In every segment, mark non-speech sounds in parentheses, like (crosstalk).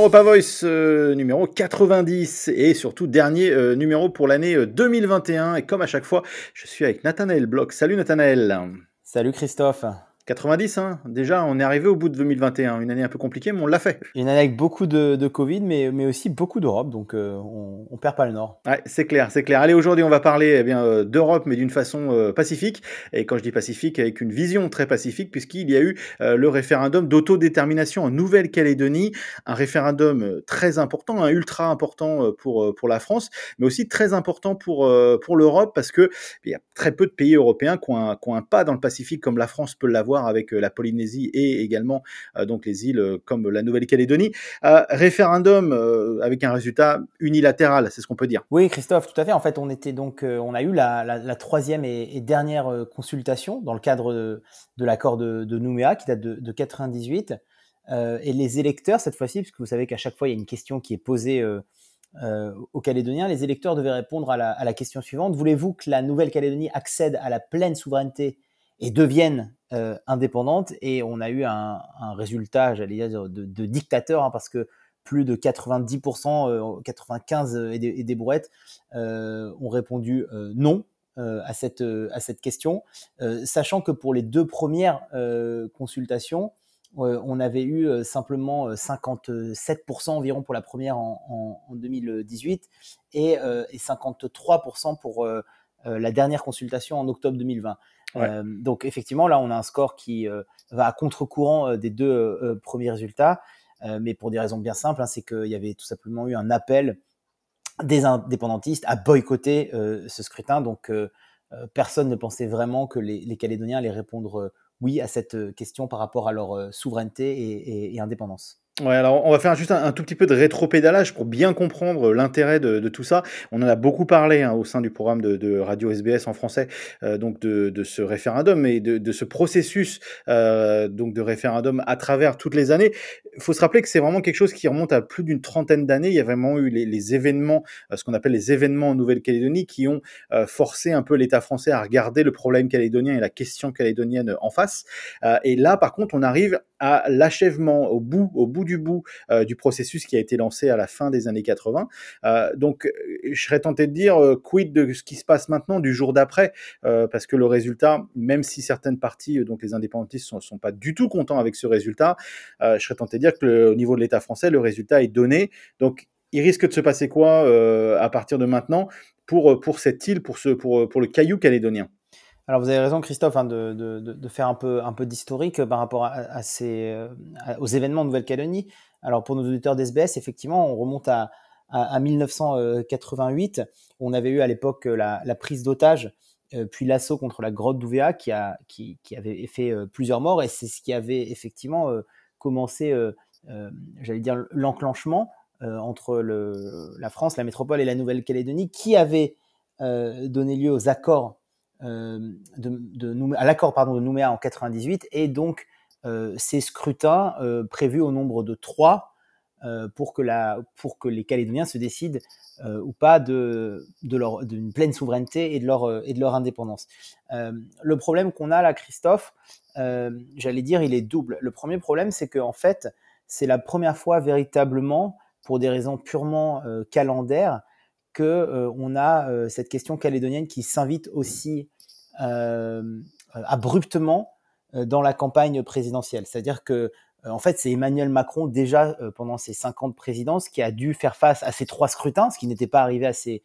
Europa Voice euh, numéro 90 et surtout dernier euh, numéro pour l'année 2021. Et comme à chaque fois, je suis avec Nathanaël Bloch. Salut Nathanaël. Salut Christophe. 90, hein. déjà, on est arrivé au bout de 2021. Une année un peu compliquée, mais on l'a fait. Une année avec beaucoup de, Covid, mais, mais aussi beaucoup d'Europe, donc euh, on, ne perd pas le Nord. Ouais, c'est clair, c'est clair. Allez, aujourd'hui, on va parler eh bien euh, d'Europe, mais d'une façon euh, pacifique. Et quand je dis pacifique, avec une vision très pacifique, puisqu'il y a eu le référendum d'autodétermination en Nouvelle-Calédonie, un référendum très important, un ultra important pour, pour la France, mais aussi très important pour, pour l'Europe, parce que il y a très peu de pays européens qui ont, qui ont un pas dans le Pacifique comme la France peut l'avoir avec euh, la Polynésie et également euh, donc les îles euh, comme la Nouvelle-Calédonie. référendum avec un résultat unilatéral, c'est ce qu'on peut dire. Oui, Christophe, tout à fait. En fait, on était donc, on a eu la, troisième et, dernière consultation dans le cadre de, l'accord de, Nouméa qui date de, de 98. et les électeurs, cette fois-ci, puisque vous savez qu'à chaque fois, il y a une question qui est posée aux Calédoniens, les électeurs devaient répondre à la, à la question suivante. Voulez-vous que la Nouvelle-Calédonie accède à la pleine souveraineté et deviennent euh, indépendantes. Et on a eu un, résultat, j'allais dire, de, dictateur, hein, parce que plus de 90%, 95 euh, et des, et brouettes euh, ont répondu non à, cette, question, sachant que pour les deux premières consultations, on avait eu simplement 57% environ pour la première en, 2018 et, et 53% pour la dernière consultation en octobre 2020. Euh, donc effectivement, là, on a un score qui euh, va à contre-courant euh, des deux premiers résultats, mais pour des raisons bien simples, hein, c'est qu'il y avait tout simplement eu un appel des indépendantistes à boycotter ce scrutin. Donc personne ne pensait vraiment que les, Calédoniens allaient répondre oui à cette question par rapport à leur souveraineté et indépendance. Alors on va faire juste un, tout petit peu de rétro-pédalage pour bien comprendre l'intérêt de, tout ça. On en a beaucoup parlé hein, au sein du programme de, Radio SBS en français, euh, donc de, ce référendum et de, ce processus euh, donc de référendum à travers toutes les années. Il faut se rappeler que c'est vraiment quelque chose qui remonte à plus d'une trentaine d'années. Il y a vraiment eu les, événements, euh, ce qu'on appelle les événements en Nouvelle-Calédonie, qui ont forcé un peu l'État français à regarder le problème calédonien et la question calédonienne en face. et là, par contre, on arrive à l'achèvement, au bout, au bout du bout euh, du processus qui a été lancé à la fin des années 80. Euh, donc, euh, je serais tenté de dire quid de ce qui se passe maintenant du jour d'après, parce que le résultat, même si certaines parties, donc les indépendantistes, sont, sont pas du tout contents avec ce résultat, je serais tenté de dire que au niveau de l'État français, le résultat est donné. Donc, il risque de se passer quoi à partir de maintenant pour, pour cette île, pour, ce, pour, pour le caillou calédonien? Alors vous avez raison Christophe hein, de, faire un peu, un peu d'historique par rapport à, ces, euh, aux événements de Nouvelle-Calédonie. Alors pour nos auditeurs d'SBS, effectivement, on remonte à, 1988. On avait eu à l'époque la, prise d'otage, euh, puis l'assaut contre la grotte d'Ouvéa qui, a, qui, avait fait euh, plusieurs morts et c'est ce qui avait effectivement commencé, j'allais dire, l'enclenchement entre le, la France, la métropole et la Nouvelle-Calédonie qui avait donné lieu aux accords euh, à l'accord pardon de Nouméa en 98 et donc euh, ces scrutins euh, prévus au nombre de trois pour que la pour que les Calédoniens se décident ou pas de de leur d'une pleine souveraineté et de leur et de leur indépendance. le problème qu'on a là, Christophe, j'allais dire, il est double. Le premier problème, c'est que en fait, c'est la première fois véritablement, pour des raisons purement calendaires, que euh, on a euh, cette question calédonienne qui s'invite aussi euh, abruptement dans la campagne présidentielle. C'est-à-dire que en fait, c'est Emmanuel Macron déjà pendant ses cinq ans de présidence qui a dû faire face à ces trois scrutins, ce qui n'était pas arrivé à ses,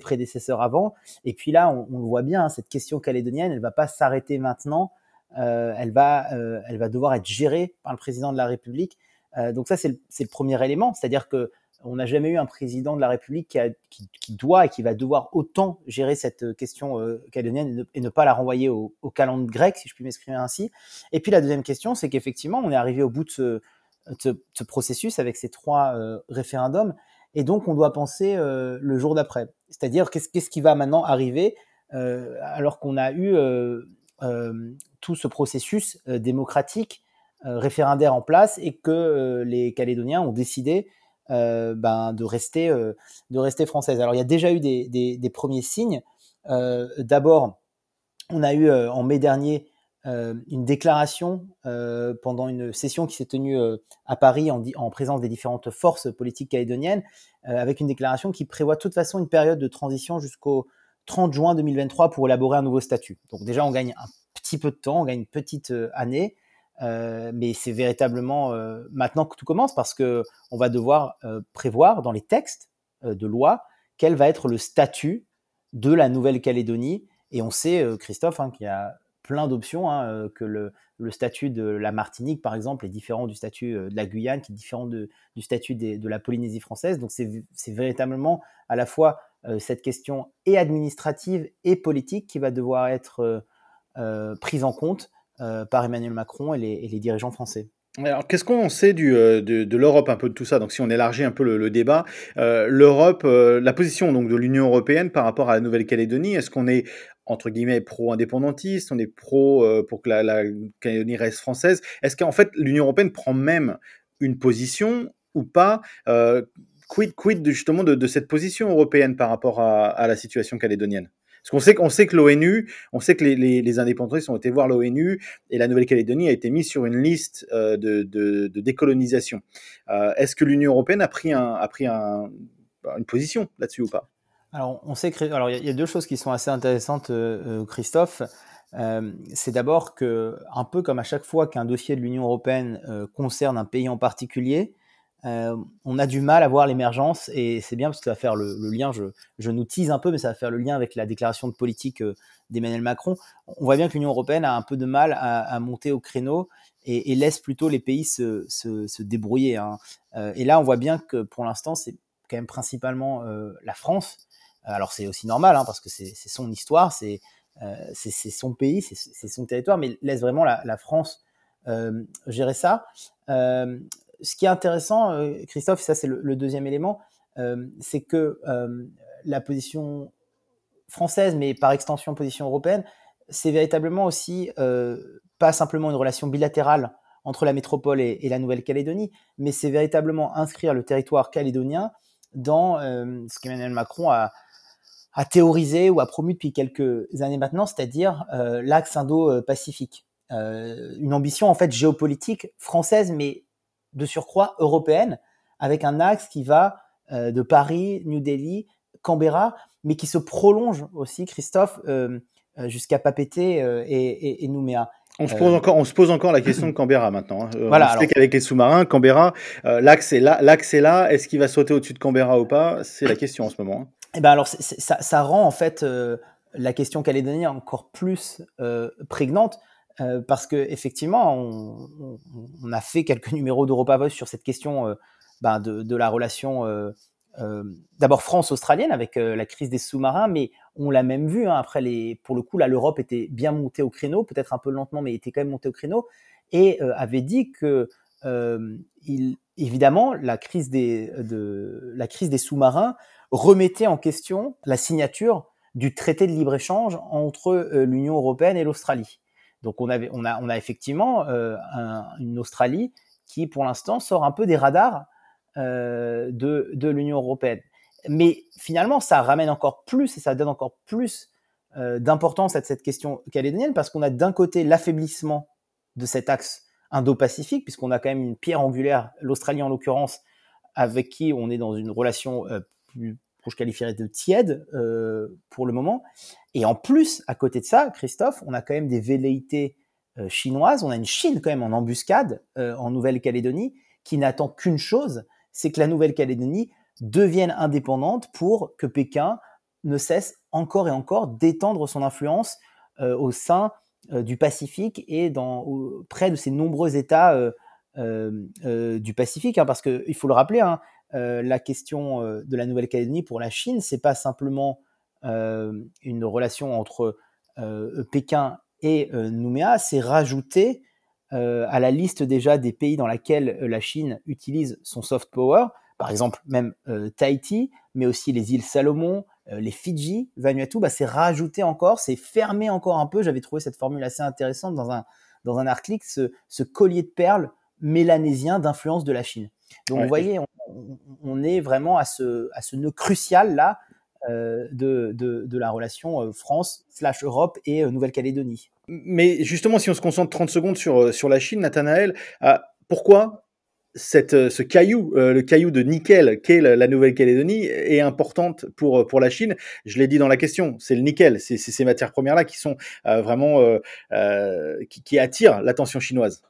prédécesseurs avant. Et puis là, on, le voit bien, hein, cette question calédonienne, elle va pas s'arrêter maintenant. elle va, elle va devoir être gérée par le président de la République. donc ça, c'est le, le, premier élément, c'est-à-dire que on n'a jamais eu un président de la République qui, doit et qui va devoir autant gérer cette question euh, calédonienne et ne, pas la renvoyer au, au calendrier grec, si je puis m'exprimer ainsi. Et puis la deuxième question, c'est qu'effectivement, on est arrivé au bout de ce, processus avec ces trois euh, référendums, et donc on doit penser euh, le jour d'après. C'est-à-dire qu'est-ce qui va maintenant arriver alors qu'on a eu tout ce processus démocratique référendaire en place et que les Calédoniens ont décidé euh, ben, de, rester, euh, de rester française. Alors il y a déjà eu des, premiers signes. Euh, d'abord, on a eu en mai dernier une déclaration pendant une session qui s'est tenue à Paris en, en, présence des différentes forces politiques calédoniennes, avec une déclaration qui prévoit de toute façon une période de transition jusqu'au 30 juin 2023 pour élaborer un nouveau statut. Donc déjà, on gagne un petit peu de temps, on gagne une petite année. Euh, mais c'est véritablement euh, maintenant que tout commence parce que on va devoir euh, prévoir dans les textes de loi quel va être le statut de la Nouvelle-Calédonie. Et on sait, Christophe, hein, qu'il y a plein d'options, hein, que le, statut de la Martinique, par exemple, est différent du statut de la Guyane, qui est différent du statut de la Polynésie française. Donc c'est véritablement à la fois cette question et administrative et politique qui va devoir être prise en compte par Emmanuel Macron et les, dirigeants français. Alors, qu'est-ce qu'on sait euh, de, l'Europe un peu de tout ça? Donc, si on élargit un peu le, débat, euh, l'Europe, la position donc de l'Union européenne par rapport à la Nouvelle-Calédonie, est-ce qu'on est entre guillemets pro-indépendantiste, on est pro pour que la, Calédonie reste française? Est-ce qu'en fait l'Union européenne prend même une position ou pas Quid, quid justement de, cette position européenne par rapport à la situation calédonienne? Parce qu'on sait qu'on sait que l'ONU, on sait que les, les, les, indépendantistes ont été voir l'ONU et la Nouvelle-Calédonie a été mise sur une liste euh, de, décolonisation. Euh, Est-ce que l'Union européenne a pris, a pris un, une position là-dessus ou pas? Alors, on sait que, alors il y, a deux choses qui sont assez intéressantes, euh, Christophe. C'est d'abord que, un peu comme à chaque fois qu'un dossier de l'Union européenne concerne un pays en particulier, euh, on a du mal à voir l'émergence et c'est bien parce que ça va faire le, lien, je, nous tease un peu, mais ça va faire le lien avec la déclaration de politique euh, d'Emmanuel Macron. On voit bien que l'Union européenne a un peu de mal à, monter au créneau et, laisse plutôt les pays se, débrouiller. Hein. Euh, et là, on voit bien que pour l'instant, c'est quand même principalement la France. Alors c'est aussi normal hein, parce que c'est son histoire, c'est son pays, c'est son territoire, mais laisse vraiment la France gérer ça ce qui est intéressant, euh, Christophe, ça c'est le, deuxième élément, euh, c'est que euh, la position française, mais par extension position européenne, c'est véritablement aussi pas simplement une relation bilatérale entre la métropole et, la Nouvelle-Calédonie, mais c'est véritablement inscrire le territoire calédonien dans ce qu'Emmanuel Macron a, théorisé ou a promu depuis quelques années maintenant, c'est-à-dire l'axe Indo-Pacifique. une ambition en fait géopolitique française, mais de surcroît européenne, avec un axe qui va euh, de Paris, New Delhi, Canberra, mais qui se prolonge aussi, Christophe, euh, euh, jusqu'à Papeete et, Nouméa. On se, pose encore, on se pose encore la question de Canberra maintenant. Hein. Voilà, on sait qu'avec les sous-marins, Canberra, l'axe est là. L'axe est là. Est-ce qu'il va sauter au-dessus de Canberra ou pas? C'est la question en ce moment. Eh ben alors, ça, ça, rend en fait la question calédonienne encore plus prégnante euh, parce que effectivement, on, a fait quelques (laughs) numéros d'Europa Voice sur cette question euh, ben de, la relation euh, d'abord France-australienne avec la crise des sous-marins, mais on l'a même vu hein, après les, pour le coup là, l'Europe était bien montée au créneau, peut-être un peu lentement, mais était quand même montée au créneau et avait dit que évidemment la crise des sous-marins remettait en question la signature du traité de libre-échange entre l'Union européenne et l'Australie. Donc on, a, effectivement euh, une Australie qui, pour l'instant, sort un peu des radars euh, de, de l'Union européenne. Mais finalement, ça ramène encore plus et ça donne encore plus euh, d'importance à cette question calédonienne parce qu'on a d'un côté l'affaiblissement de cet axe indo-pacifique, puisqu'on a quand même une pierre angulaire, l'Australie en l'occurrence, avec qui on est dans une relation plus que je qualifierais de tiède euh, pour le moment. Et en plus, à côté de ça, Christophe, on a quand même des velléités euh, chinoises. On a une Chine quand même en embuscade euh, en Nouvelle-Calédonie qui n'attend qu'une chose, c'est que la Nouvelle-Calédonie devienne indépendante pour que Pékin ne cesse encore et encore d'étendre son influence au sein du Pacifique et dans, près de ces nombreux États du Pacifique. Hein, parce qu'il faut le rappeler, hein, la question euh, de la Nouvelle-Calédonie pour la Chine, c'est pas simplement euh, une relation entre Pékin et Nouméa, c'est rajouter à la liste déjà des pays dans lesquels la Chine utilise son soft power, par exemple même Tahiti, mais aussi les îles Salomon, les Fidji, Vanuatu, bah, c'est rajouter encore, c'est fermer encore un peu. J'avais trouvé cette formule assez intéressante dans un, dans un article, ce, collier de perles mélanésien d'influence de la Chine. Donc vous voyez, on, est vraiment à ce, à ce nœud crucial là de, de, la relation France slash Europe et Nouvelle-Calédonie. Mais justement, si on se concentre 30 secondes sur, sur la Chine, Nathanaël, pourquoi cette, euh, ce caillou, euh, le caillou de nickel qu'est la, Nouvelle-Calédonie, est importante pour, euh, pour la Chine? Je l'ai dit dans la question, c'est le nickel, c'est ces matières premières-là qui sont vraiment qui, qui, attirent l'attention chinoise.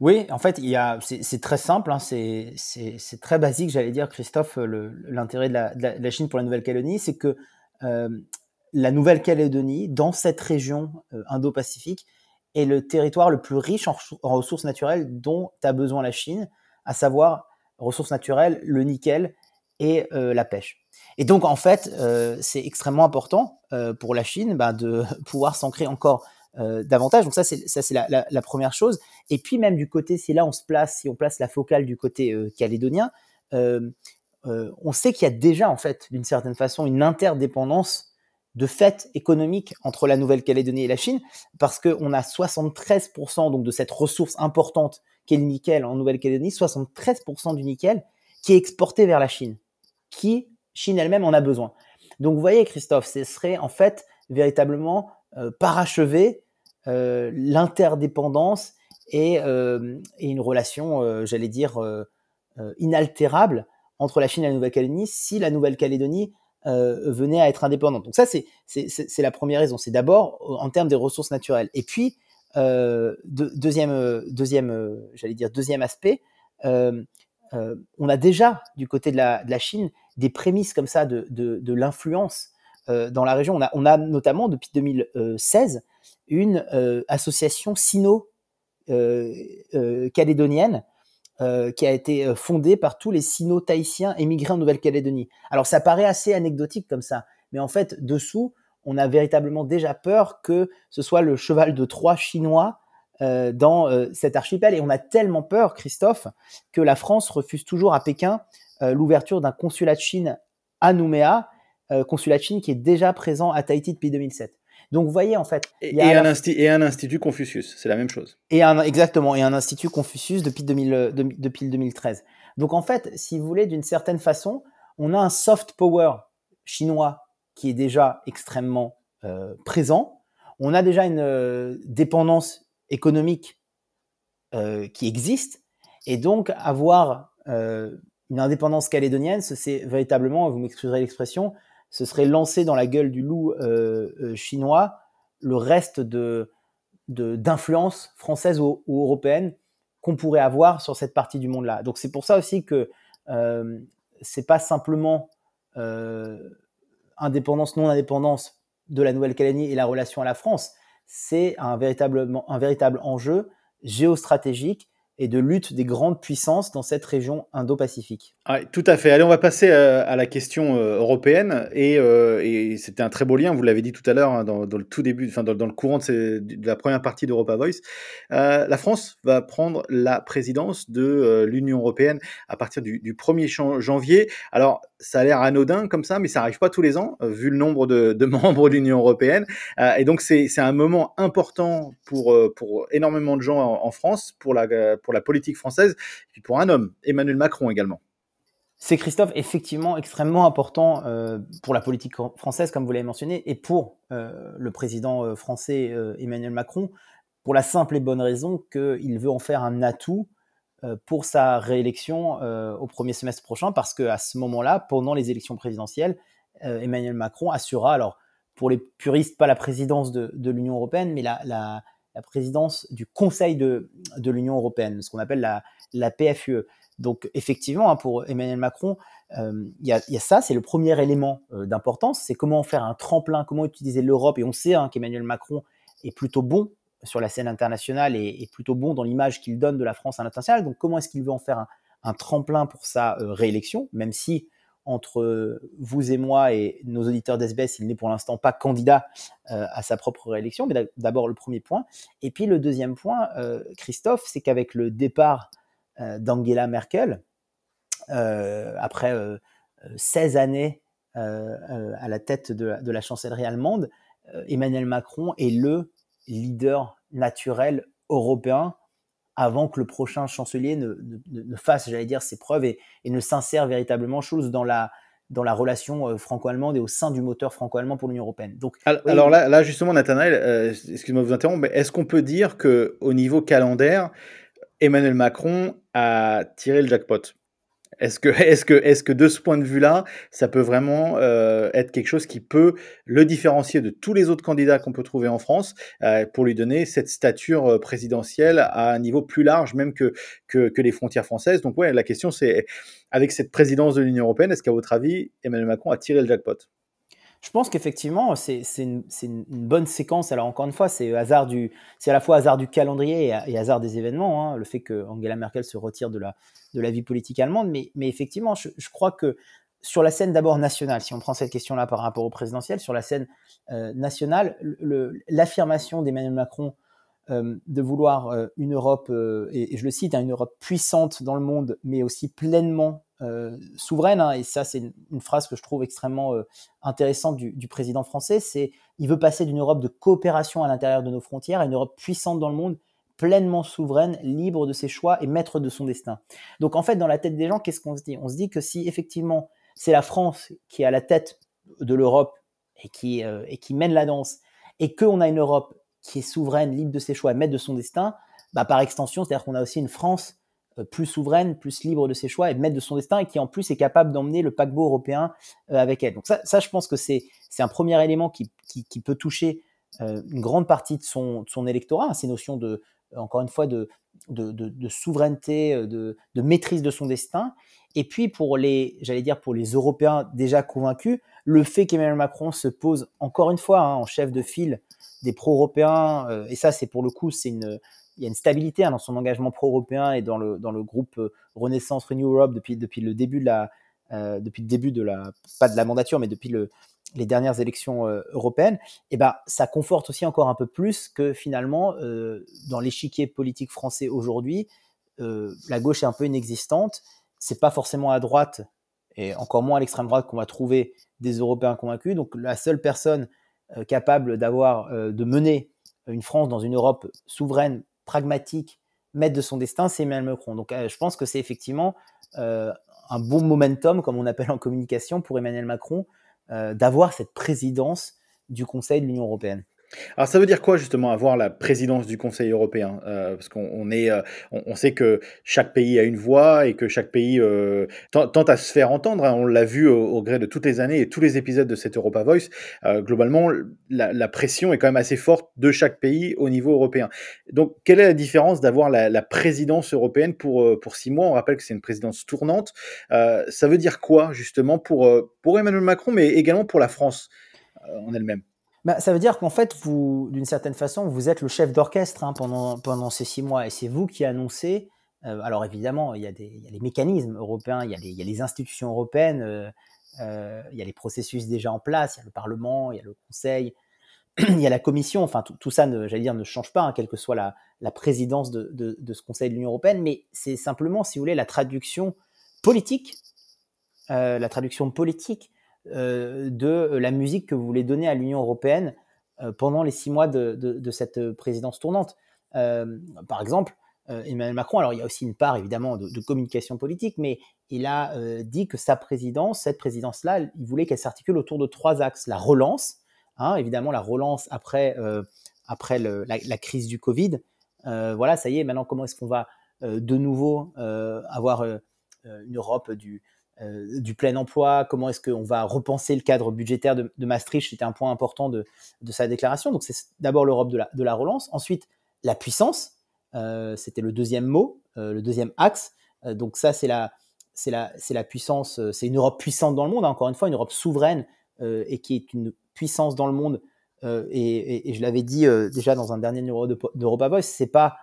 Oui, en fait, c'est très simple, hein, c'est très basique, j'allais dire, Christophe, l'intérêt de, la Chine pour la Nouvelle-Calédonie, c'est que la Nouvelle-Calédonie, dans cette région Indo-Pacifique, est le territoire le plus riche en, ressources naturelles dont a besoin la Chine, à savoir ressources naturelles, le nickel et euh, la pêche. Et donc en fait, euh, c'est extrêmement important euh, pour la Chine ben, de (laughs) pouvoir s'ancrer encore davantage. Donc ça, c'est ça, c'est la, première chose. Et puis même du côté, si là on se place, si on place la focale du côté calédonien, on sait qu'il y a déjà en fait, d'une certaine façon, une interdépendance de fait économique entre la Nouvelle-Calédonie et la Chine, parce qu'on a 73% donc de cette ressource importante qu'est le nickel en Nouvelle-Calédonie, 73% du nickel qui est exporté vers la Chine, qui Chine elle-même en a besoin. Donc vous voyez Christophe, ce serait en fait véritablement euh, parachever euh, l'interdépendance et, euh, et, une relation, j'allais dire, inaltérable entre la Chine et la Nouvelle-Calédonie si la Nouvelle-Calédonie euh, venait à être indépendante. Donc ça, c'est la première raison. C'est d'abord en termes des ressources naturelles. Et puis euh, deuxième deuxième dire deuxième aspect, euh, on a déjà du côté de la, Chine des prémices comme ça de l'influence dans la région. On a, notamment depuis 2016 une association sino-calédonienne euh, qui a été euh, fondée par tous les sino-tahitiens émigrés en Nouvelle-Calédonie. Alors ça paraît assez anecdotique comme ça, mais en fait, dessous, on a véritablement déjà peur que ce soit le cheval de Troie chinois euh, dans cet archipel. Et on a tellement peur, Christophe, que la France refuse toujours à Pékin l'ouverture d'un consulat de Chine à Nouméa, consulat de Chine qui est déjà présent à Tahiti depuis 2007. Donc vous voyez en fait. Et, un, institut Confucius, c'est la même chose. Et un, exactement, et un institut Confucius depuis, 2000, depuis le 2013. Donc en fait, si vous voulez, d'une certaine façon, on a un soft power chinois qui est déjà extrêmement euh, présent. On a déjà une euh, dépendance économique euh, qui existe. Et donc avoir une indépendance calédonienne, c'est véritablement, vous m'excuserez l'expression, ce serait lancer dans la gueule du loup euh, euh, chinois le reste de d'influence française ou, européenne qu'on pourrait avoir sur cette partie du monde-là. Donc c'est pour ça aussi que euh, c'est pas simplement euh, indépendance, non-indépendance de la Nouvelle-Calédonie et la relation à la France, c'est un, véritablement, un véritable enjeu géostratégique et de lutte des grandes puissances dans cette région Indo-Pacifique. tout à fait. Allez, on va passer euh, à, la question euh, européenne. Euh, et, c'était un très beau lien, vous l'avez dit tout à l'heure, hein, dans, le tout début, enfin, dans, le courant de, la première partie d'Europa Voice. la France va prendre la présidence de l'Union européenne à partir du, du 1er janvier. Alors, ça a l'air anodin comme ça, mais ça arrive pas tous les ans, vu le nombre de, (laughs) membres de l'Union européenne. et donc, c'est un moment important pour, énormément de gens en, France, pour la, la politique française, et puis pour un homme, Emmanuel Macron également. C'est Christophe effectivement extrêmement important euh, pour la politique française, comme vous l'avez mentionné, et pour euh, le président euh, français Emmanuel Macron, pour la simple et bonne raison qu'il veut en faire un atout pour sa réélection au premier semestre prochain, parce qu'à ce moment-là, pendant les élections présidentielles, Emmanuel Macron assurera, alors pour les puristes, pas la présidence de, l'Union européenne, mais la, la présidence du Conseil de, de l'Union européenne, ce qu'on appelle la, la PFUE. Donc effectivement, hein, pour Emmanuel Macron, euh, il y, a, ça, c'est le premier élément euh, d'importance, c'est comment faire un tremplin, comment utiliser l'Europe. Et on sait hein, qu'Emmanuel Macron est plutôt bon sur la scène internationale et, plutôt bon dans l'image qu'il donne de la France à l'international. Donc comment est-ce qu'il veut en faire un, un tremplin pour sa euh, réélection, même si entre vous et moi et nos auditeurs d'SBS, il n'est pour l'instant pas candidat euh, à sa propre réélection, mais d'abord le premier point. Et puis le deuxième point, euh, Christophe, c'est qu'avec le départ euh, d'Angela Merkel, après 16 années à la tête de la chancellerie allemande, Emmanuel Macron est le leader naturel européen avant que le prochain chancelier ne, fasse, j'allais dire, ses preuves et, ne s'insère véritablement chose dans la, dans la relation franco-allemande et au sein du moteur franco-allemand pour l'Union européenne. Donc, alors, là, là, justement, Nathanaël, excusez-moi de vous interrompre, mais est-ce qu'on peut dire que au niveau calendaire, Emmanuel Macron a tiré le jackpot? Est-ce que, est-ce que, est-ce que de ce point de vue-là, ça peut vraiment euh, être quelque chose qui peut le différencier de tous les autres candidats qu'on peut trouver en France euh, pour lui donner cette stature euh, présidentielle à un niveau plus large même que, que, que les frontières françaises? Donc ouais, la question c'est, avec cette présidence de l'Union européenne, est-ce qu'à votre avis, Emmanuel Macron a tiré le jackpot? Je pense qu'effectivement, c'est une, une, bonne séquence. Alors encore une fois, c'est hasard du, c'est à la fois hasard du calendrier et, hasard des événements. Hein, le fait que Angela Merkel se retire de la, de la vie politique allemande, mais, mais effectivement, je, crois que sur la scène d'abord nationale, si on prend cette question-là par rapport au présidentiel, sur la scène euh, nationale, l'affirmation d'Emmanuel Macron de vouloir euh, une Europe, et, je le cite, hein, une Europe puissante dans le monde, mais aussi pleinement euh, souveraine, hein, et ça c'est une, phrase que je trouve extrêmement euh, intéressante du, président français, c'est il veut passer d'une Europe de coopération à l'intérieur de nos frontières à une Europe puissante dans le monde, pleinement souveraine, libre de ses choix et maître de son destin. Donc en fait, dans la tête des gens, qu'est-ce qu'on se dit? On se dit que si effectivement c'est la France qui est à la tête de l'Europe et qui, euh, et qui mène la danse, et qu'on a une Europe qui est souveraine, libre de ses choix maître de son destin, bah, par extension, c'est-à-dire qu'on a aussi une France euh, plus souveraine, plus libre de ses choix et maître de son destin et qui en plus est capable d'emmener le paquebot européen euh, avec elle. Donc ça, je pense que c'est un premier élément qui, qui, peut toucher euh, une grande partie de son, de son électorat, hein, ces notions de, encore une fois, de, de, souveraineté, de, de, maîtrise de son destin. Et puis pour les, j'allais dire pour les Européens déjà convaincus, le fait qu'Emmanuel Macron se pose encore une fois hein, en chef de file des pro-européens, et ça c'est pour le coup c'est une, il y a une stabilité hein, dans son engagement pro-européen et dans le, dans le groupe euh, Renaissance Renew Europe depuis, depuis le début de la, euh, depuis le début de la, pas de la mandature, mais depuis le, les dernières élections euh, européennes, eh ben, ça conforte aussi encore un peu plus que finalement, dans l'échiquier politique français aujourd'hui, la gauche est un peu inexistante. C'est pas forcément à droite et encore moins à l'extrême droite qu'on va trouver des Européens convaincus. Donc la seule personne capable d'avoir, de mener une France dans une Europe souveraine, pragmatique, maître de son destin, c'est Emmanuel Macron. Donc euh, je pense que c'est effectivement euh, un bon momentum, comme on appelle en communication, pour Emmanuel Macron, euh, d'avoir cette présidence du Conseil de l'Union européenne. Alors ça veut dire quoi justement avoir la présidence du Conseil européen? Euh, Parce qu'on est, euh, on, sait que chaque pays a une voix et que chaque pays euh, tente à se faire entendre. Hein. On l'a vu au, gré de toutes les années et tous les épisodes de cette Europa Voice. globalement, la, pression est quand même assez forte de chaque pays au niveau européen. Donc, quelle est la différence d'avoir la, présidence européenne pour pour six mois? On rappelle que c'est une présidence tournante. ça veut dire quoi justement pour pour Emmanuel Macron, mais également pour la France en elle-même? Bah, ça veut dire qu'en fait, vous, d'une certaine façon, vous êtes le chef d'orchestre hein, pendant, ces six mois et c'est vous qui annoncez. Euh, alors évidemment, il y, a les mécanismes européens, il y a les, institutions européennes, euh, euh, il y a les processus déjà en place, il y a le Parlement, il y a le Conseil, (clears throat) il y a la Commission. Enfin, tout, ça, j'allais dire, ne change pas, hein, quelle que soit la, présidence de, de, ce Conseil de l'Union européenne, mais c'est simplement, si vous voulez, la traduction politique, la traduction politique de la musique que vous voulez donner à l'Union européenne euh, pendant les six mois de, cette présidence tournante. Euh, par exemple, Emmanuel Macron, alors il y a aussi une part évidemment de, communication politique, mais il a dit que sa présidence, cette présidence-là, il voulait qu'elle s'articule autour de trois axes. La relance, hein, évidemment la relance après, après la, crise du Covid. voilà, ça y est, maintenant comment est-ce qu'on va de nouveau avoir une Europe du, euh, du plein emploi, comment est-ce qu'on va repenser le cadre budgétaire de, Maastricht, c'était un point important de, sa déclaration. Donc c'est d'abord l'Europe de la, relance, ensuite la puissance, euh, c'était le deuxième mot, euh, le deuxième axe. donc ça c'est la, c'est c'est la puissance, c'est une Europe puissante dans le monde, hein, encore une fois, une Europe souveraine et qui est une puissance dans le monde. Et, je l'avais dit déjà dans un dernier numéro d'Europa Voice, c'est pas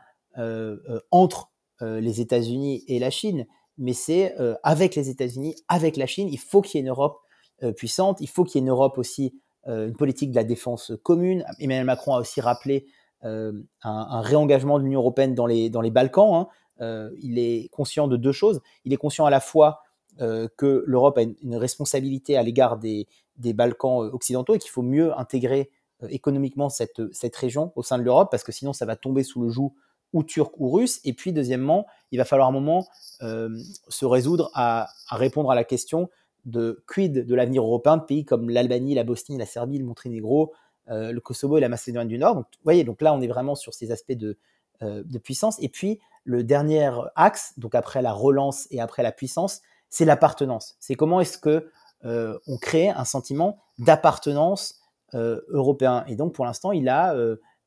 entre les États-Unis et la Chine, mais c'est euh, avec les États-Unis, avec la Chine, il faut qu'il y ait une Europe euh, puissante, il faut qu'il y ait une Europe aussi, euh, une politique de la défense commune. Emmanuel Macron a aussi rappelé un, réengagement de l'Union européenne dans les, dans les Balkans. Hein. il est conscient de deux choses. Il est conscient à la fois que l'Europe a une, responsabilité à l'égard des, des, Balkans occidentaux et qu'il faut mieux intégrer économiquement cette, cette région au sein de l'Europe, parce que sinon ça va tomber sous le joug ou turc ou russe. Et puis, deuxièmement, il va falloir un moment euh, se résoudre à, répondre à la question de quid de l'avenir européen de pays comme l'Albanie, la Bosnie, la Serbie, le Monténégro, euh, le Kosovo et la Macédoine du Nord. Donc, vous voyez, donc là, on est vraiment sur ces aspects de, euh, de puissance. Et puis, le dernier axe, donc après la relance et après la puissance, c'est l'appartenance. C'est comment est-ce que on crée un sentiment d'appartenance européen. Et donc, pour l'instant, il a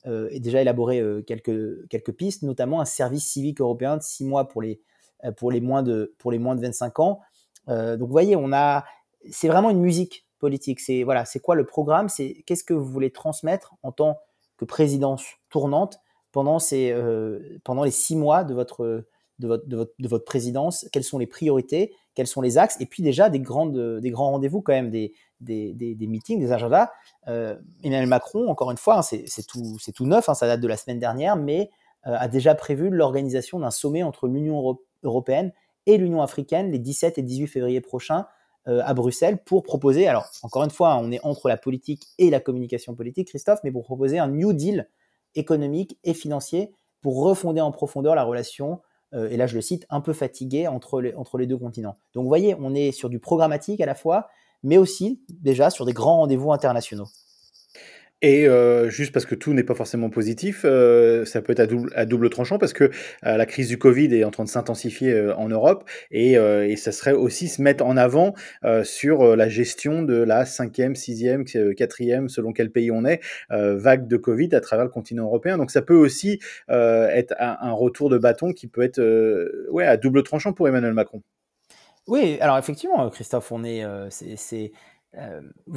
déjà élaboré quelques, quelques pistes, notamment un service civique européen de six mois pour les, pour les, moins, de, pour les moins de 25 ans. donc, vous voyez, on a, c'est vraiment une musique politique. C'est voilà, c'est quoi le programme? C'est qu'est-ce que vous voulez transmettre en tant que présidence tournante pendant ces euh, pendant les six mois de votre de votre, de votre, présidence? Quelles sont les priorités? Quels sont les axes Et puis déjà des des grands rendez-vous quand même des meetings, des agendas. Euh, Emmanuel Macron, encore une fois, hein, c'est tout tout neuf, hein, ça date de la semaine dernière, mais euh, a déjà prévu l'organisation d'un sommet entre l'Union européenne et l'Union africaine les 17 et 18 février prochains euh, à Bruxelles pour proposer, alors encore une fois, on est entre la politique et la communication politique, Christophe, mais pour proposer un New Deal économique et financier pour refonder en profondeur la relation, euh, et là je le cite, un peu fatiguée entre les, entre les deux continents. Donc vous voyez, on est sur du programmatique à la fois, mais aussi déjà sur des grands rendez-vous internationaux. Et euh, juste parce que tout n'est pas forcément positif, euh, ça peut être à double, tranchant parce que euh, la crise du Covid est en train de s'intensifier en Europe et, ça serait aussi se mettre en avant sur la gestion de la cinquième, sixième, quatrième, selon quel pays on est, vague de Covid à travers le continent européen. Donc ça peut aussi être un, retour de bâton qui peut être ouais, à double tranchant pour Emmanuel Macron. Oui, alors effectivement, Christophe, vous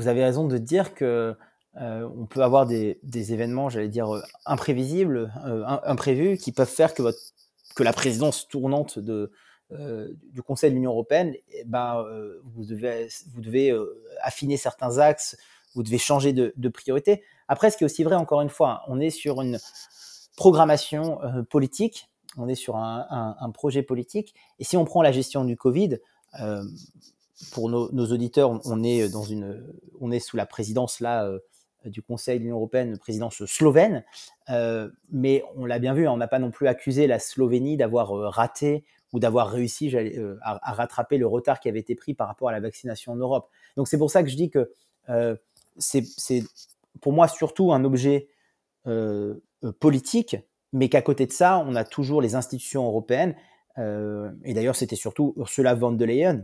avez raison de dire que euh, on peut avoir des, événements, j'allais dire, euh, imprévisibles, euh, imprévus, qui peuvent faire que, la présidence tournante de, du Conseil de l'Union européenne, eh ben, vous devez, affiner certains axes, vous devez changer de, priorité. Après, ce qui est aussi vrai, encore une fois, on est sur une programmation politique, on est sur un, projet politique, et si on prend la gestion du Covid, pour nos, auditeurs, on est sous la présidence là du Conseil de l'Union européenne, présidence slovène. Euh, mais on l'a bien vu, on n'a pas non plus accusé la Slovénie d'avoir euh, raté ou d'avoir réussi euh, à, rattraper le retard qui avait été pris par rapport à la vaccination en Europe. Donc c'est pour ça que je dis que c'est pour moi surtout un objet politique, mais qu'à côté de ça, on a toujours les institutions européennes. et d'ailleurs, c'était surtout Ursula von der Leyen euh,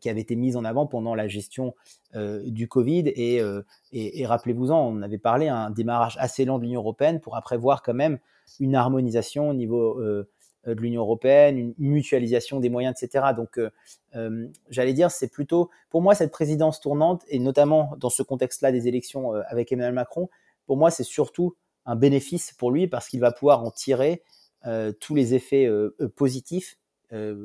qui avait été mise en avant pendant la gestion euh, du Covid. Euh, et, rappelez-vous-en, on avait parlé un démarrage assez lent de l'Union européenne pour après voir quand même une harmonisation au niveau de l'Union européenne, une mutualisation des moyens, etc. Donc, j'allais dire, c'est plutôt, pour moi, cette présidence tournante, et notamment dans ce contexte-là des élections avec Emmanuel Macron, pour moi, c'est surtout un bénéfice pour lui parce qu'il va pouvoir en tirer tous les effets positifs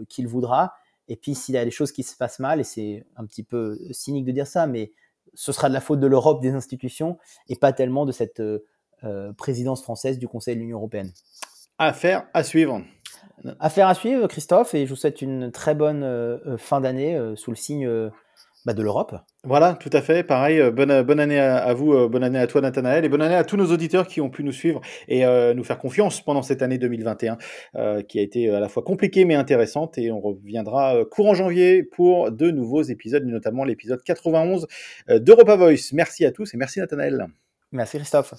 qu'il voudra et puis s'il y a des choses qui se passent mal, et c'est un petit peu cynique de dire ça, mais ce sera de la faute de l'Europe, des institutions, et pas tellement de cette euh, euh, présidence française du Conseil de l'Union européenne. Affaire à suivre. Affaire à suivre, Christophe, et je vous souhaite une très bonne euh, fin d'année sous le signe bah, de l'Europe. Voilà, tout à fait. Pareil, euh, bonne, bonne année à, vous, euh, bonne année à toi, Nathanaël, et bonne année à tous nos auditeurs qui ont pu nous suivre et euh, nous faire confiance pendant cette année 2021, qui a été à la fois compliquée mais intéressante. Et on reviendra courant janvier pour de nouveaux épisodes, notamment l'épisode 91 d'Europa Voice. Merci à tous et merci, Nathanaël. Merci, Christophe.